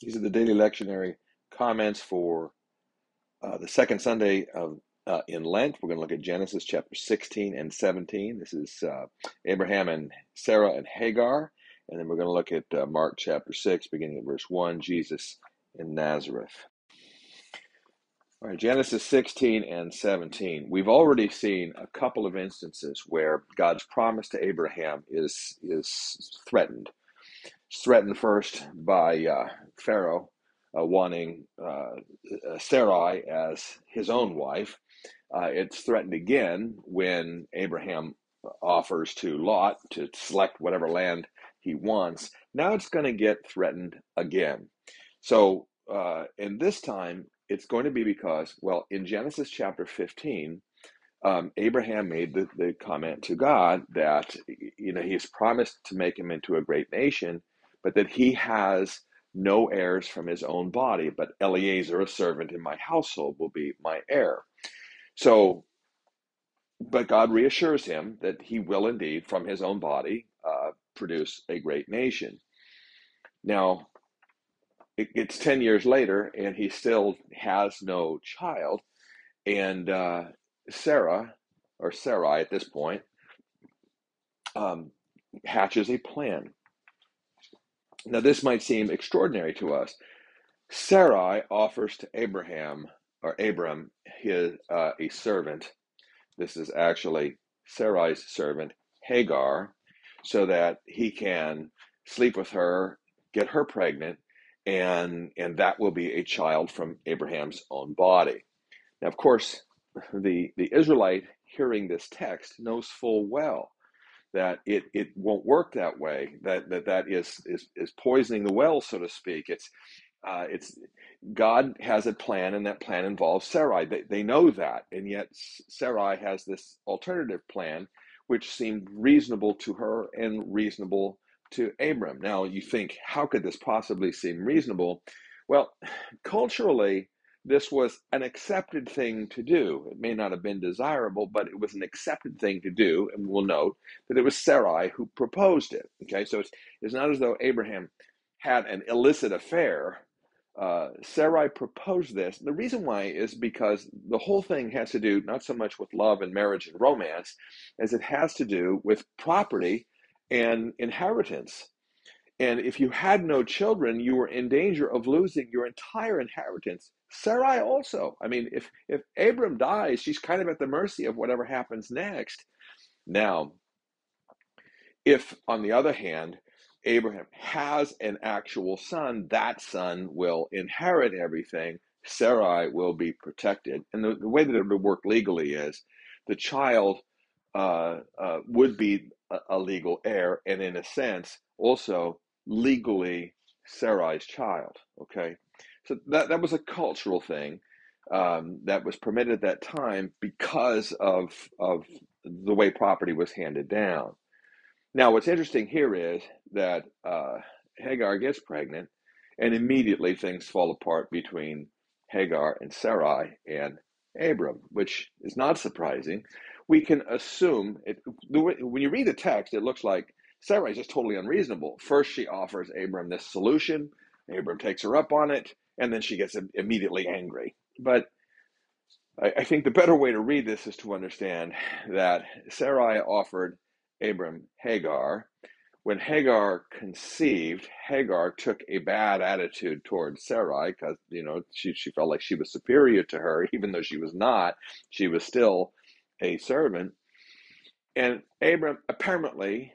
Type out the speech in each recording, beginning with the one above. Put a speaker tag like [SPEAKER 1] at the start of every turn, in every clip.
[SPEAKER 1] These are the daily lectionary comments for uh, the second Sunday of uh, in Lent. We're going to look at Genesis chapter 16 and 17. This is uh, Abraham and Sarah and Hagar. And then we're going to look at uh, Mark chapter 6, beginning at verse 1, Jesus in Nazareth. All right, Genesis 16 and 17. We've already seen a couple of instances where God's promise to Abraham is, is threatened. Threatened first by uh, Pharaoh uh, wanting uh, Sarai as his own wife. Uh, it's threatened again when Abraham offers to Lot to select whatever land he wants. Now it's going to get threatened again. So, uh, and this time it's going to be because, well, in Genesis chapter 15, um, Abraham made the, the comment to God that, you know, he's promised to make him into a great nation, but that he has no heirs from his own body, but Eliezer, a servant in my household, will be my heir. So, but God reassures him that he will indeed, from his own body, uh, produce a great nation. Now, it, it's 10 years later, and he still has no child. And uh, Sarah, or Sarai at this point, um, hatches a plan. Now, this might seem extraordinary to us. Sarai offers to Abraham, or Abram, his, uh, a servant. This is actually Sarai's servant, Hagar, so that he can sleep with her, get her pregnant, and and that will be a child from Abraham's own body. Now, of course, the the Israelite hearing this text knows full well that it, it won't work that way. That that that is is is poisoning the well, so to speak. It's uh, it's God has a plan, and that plan involves Sarai. They, they know that, and yet Sarai has this alternative plan, which seemed reasonable to her and reasonable to Abram. Now, you think, how could this possibly seem reasonable? Well, culturally, this was an accepted thing to do. It may not have been desirable, but it was an accepted thing to do. And we'll note that it was Sarai who proposed it. Okay, so it's, it's not as though Abraham had an illicit affair. Uh, Sarai proposed this. The reason why is because the whole thing has to do not so much with love and marriage and romance as it has to do with property and inheritance. And if you had no children, you were in danger of losing your entire inheritance. Sarai also. I mean, if if Abram dies, she's kind of at the mercy of whatever happens next. Now, if on the other hand, Abraham has an actual son, that son will inherit everything. Sarai will be protected. And the, the way that it would work legally is the child uh, uh, would be a, a legal heir, and in a sense, also legally Sarai's child. Okay, so that that was a cultural thing um, that was permitted at that time because of of the way property was handed down. Now, what's interesting here is that uh, Hagar gets pregnant, and immediately things fall apart between Hagar and Sarai and Abram, which is not surprising. We can assume it when you read the text, it looks like Sarai is just totally unreasonable. First, she offers Abram this solution. Abram takes her up on it, and then she gets immediately angry. But I, I think the better way to read this is to understand that Sarai offered Abram Hagar. When Hagar conceived, Hagar took a bad attitude towards Sarai because you know she, she felt like she was superior to her, even though she was not. She was still a servant. And Abram apparently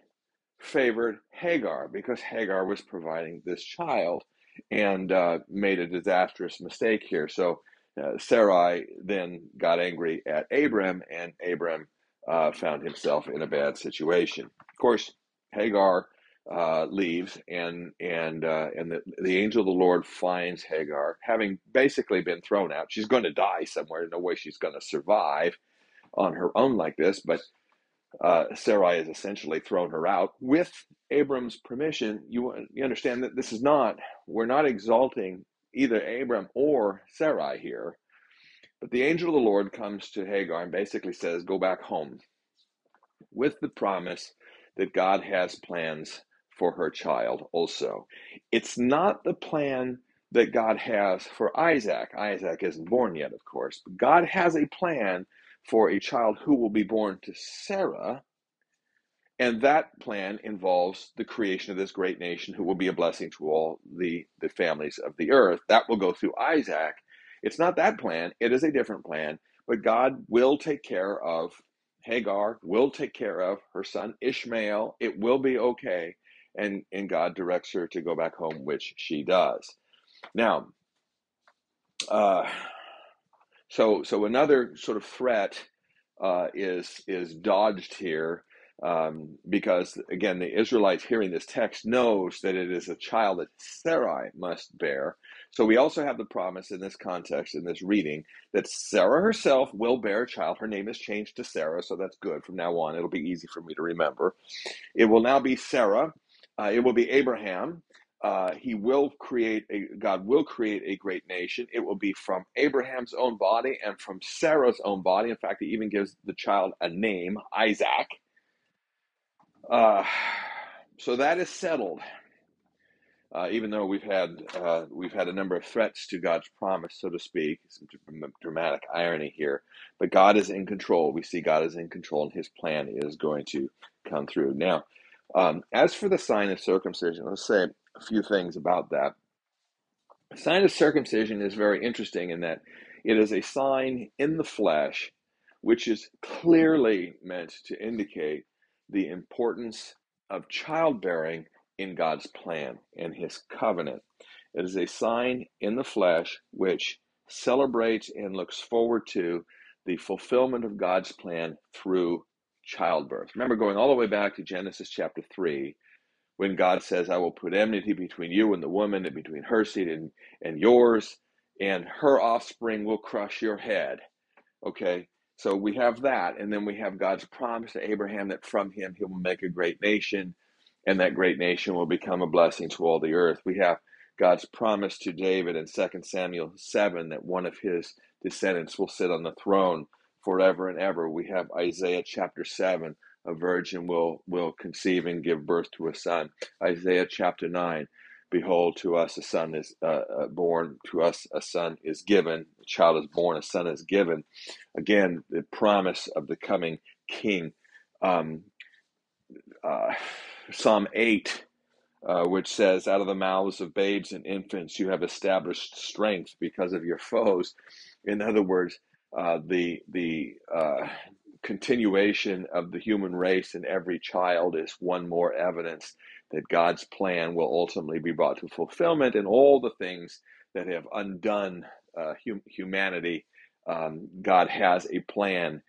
[SPEAKER 1] favored Hagar because Hagar was providing this child and uh, made a disastrous mistake here. So uh, Sarai then got angry at Abram, and Abram uh, found himself in a bad situation. Of course, Hagar uh, leaves, and and uh, and the, the angel of the Lord finds Hagar, having basically been thrown out. She's going to die somewhere. No way she's going to survive on her own like this, but uh, Sarai has essentially thrown her out with Abram's permission. You, you understand that this is not, we're not exalting either Abram or Sarai here, but the angel of the Lord comes to Hagar and basically says, Go back home with the promise that God has plans for her child also. It's not the plan that God has for Isaac. Isaac isn't born yet, of course, but God has a plan for a child who will be born to Sarah and that plan involves the creation of this great nation who will be a blessing to all the, the families of the earth. That will go through Isaac. It's not that plan, it is a different plan, but God will take care of Hagar, will take care of her son Ishmael. It will be okay. And, and God directs her to go back home, which she does. Now, uh, so so another sort of threat uh, is is dodged here um, because again the Israelites hearing this text knows that it is a child that Sarai must bear. So we also have the promise in this context in this reading that Sarah herself will bear a child. Her name is changed to Sarah, so that's good. From now on, it'll be easy for me to remember. It will now be Sarah. Uh, it will be Abraham. Uh, he will create a God will create a great nation. It will be from Abraham's own body and from Sarah's own body. In fact, he even gives the child a name, Isaac. Uh, so that is settled. Uh, even though we've had uh, we've had a number of threats to God's promise, so to speak, some dramatic irony here, but God is in control. We see God is in control, and His plan is going to come through. Now, um, as for the sign of circumcision, let's say a few things about that. The sign of circumcision is very interesting in that it is a sign in the flesh, which is clearly meant to indicate the importance of childbearing in God's plan and his covenant. It is a sign in the flesh which celebrates and looks forward to the fulfillment of God's plan through childbirth. Remember going all the way back to Genesis chapter 3 when God says, I will put enmity between you and the woman, and between her seed and, and yours, and her offspring will crush your head. Okay, so we have that, and then we have God's promise to Abraham that from him he will make a great nation, and that great nation will become a blessing to all the earth. We have God's promise to David in 2 Samuel 7 that one of his descendants will sit on the throne forever and ever. We have Isaiah chapter 7, a virgin will, will conceive and give birth to a son. Isaiah chapter 9, behold, to us a son is uh, uh born, to us a son is given, a child is born, a son is given. Again, the promise of the coming king. Um, uh, Psalm 8, uh, which says, Out of the mouths of babes and infants you have established strength because of your foes. In other words, uh, the the uh, continuation of the human race in every child is one more evidence that God's plan will ultimately be brought to fulfillment, and all the things that have undone uh, hum- humanity, um, God has a plan,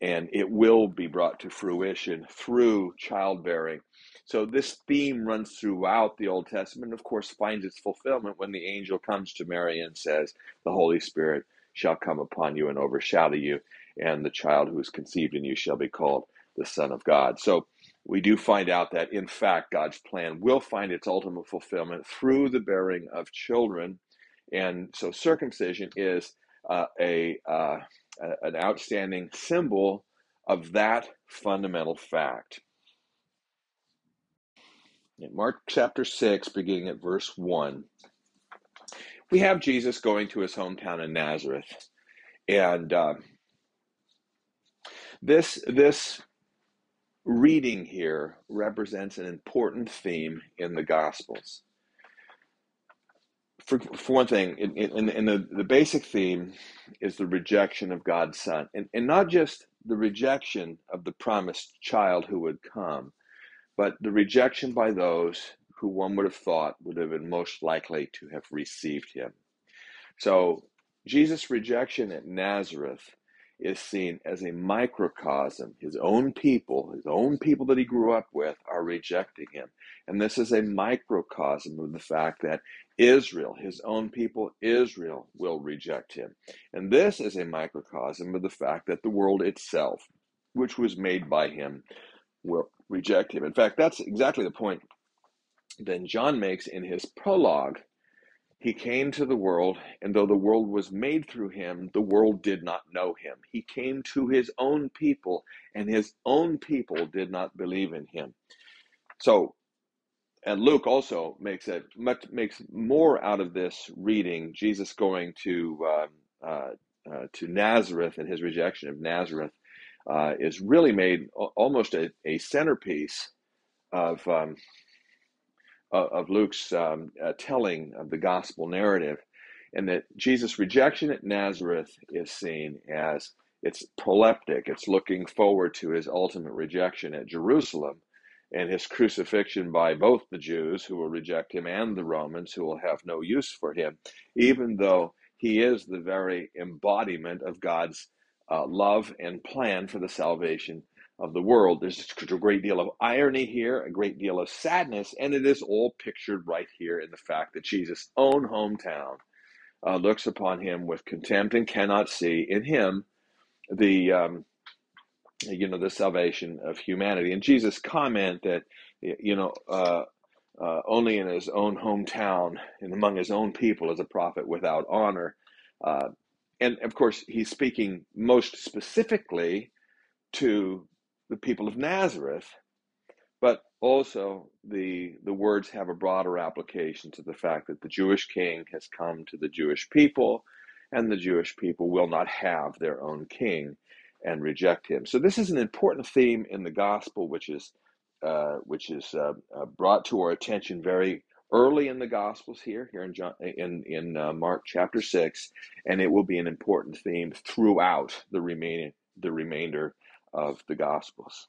[SPEAKER 1] and it will be brought to fruition through childbearing. So this theme runs throughout the Old Testament, and of course, finds its fulfillment when the angel comes to Mary and says, "The Holy Spirit shall come upon you and overshadow you, and the child who is conceived in you shall be called the Son of God." So we do find out that, in fact, God's plan will find its ultimate fulfillment through the bearing of children. And so circumcision is uh, a, uh, an outstanding symbol of that fundamental fact. In Mark chapter 6, beginning at verse 1, we have Jesus going to his hometown in Nazareth. And uh, this, this reading here represents an important theme in the Gospels. For, for one thing, in, in, in the, the basic theme is the rejection of God's Son. And, and not just the rejection of the promised child who would come, but the rejection by those who one would have thought would have been most likely to have received him. So, Jesus' rejection at Nazareth is seen as a microcosm. His own people, his own people that he grew up with, are rejecting him. And this is a microcosm of the fact that Israel, his own people, Israel, will reject him. And this is a microcosm of the fact that the world itself, which was made by him, will reject him. In fact, that's exactly the point that John makes in his prologue he came to the world, and though the world was made through him, the world did not know him. He came to his own people, and his own people did not believe in him. So, and Luke also makes it much makes more out of this reading. Jesus going to um, uh, uh, to Nazareth and his rejection of Nazareth uh, is really made almost a, a centerpiece of um, of Luke's um, uh, telling of the gospel narrative, and that Jesus' rejection at Nazareth is seen as it's proleptic. It's looking forward to his ultimate rejection at Jerusalem and his crucifixion by both the Jews who will reject him and the Romans who will have no use for him, even though he is the very embodiment of God's uh, love and plan for the salvation of the world. There's a great deal of irony here, a great deal of sadness, and it is all pictured right here in the fact that Jesus' own hometown uh, looks upon him with contempt and cannot see in him the um, you know the salvation of humanity. And Jesus' comment that you know uh, uh, only in his own hometown and among his own people is a prophet without honor. Uh, and of course, he's speaking most specifically to the people of Nazareth, but also the the words have a broader application to the fact that the Jewish king has come to the Jewish people, and the Jewish people will not have their own king and reject him. So this is an important theme in the gospel, which is uh, which is uh, uh, brought to our attention very early in the Gospels here, here in John, in in uh, Mark chapter six, and it will be an important theme throughout the remaining the remainder of the Gospels.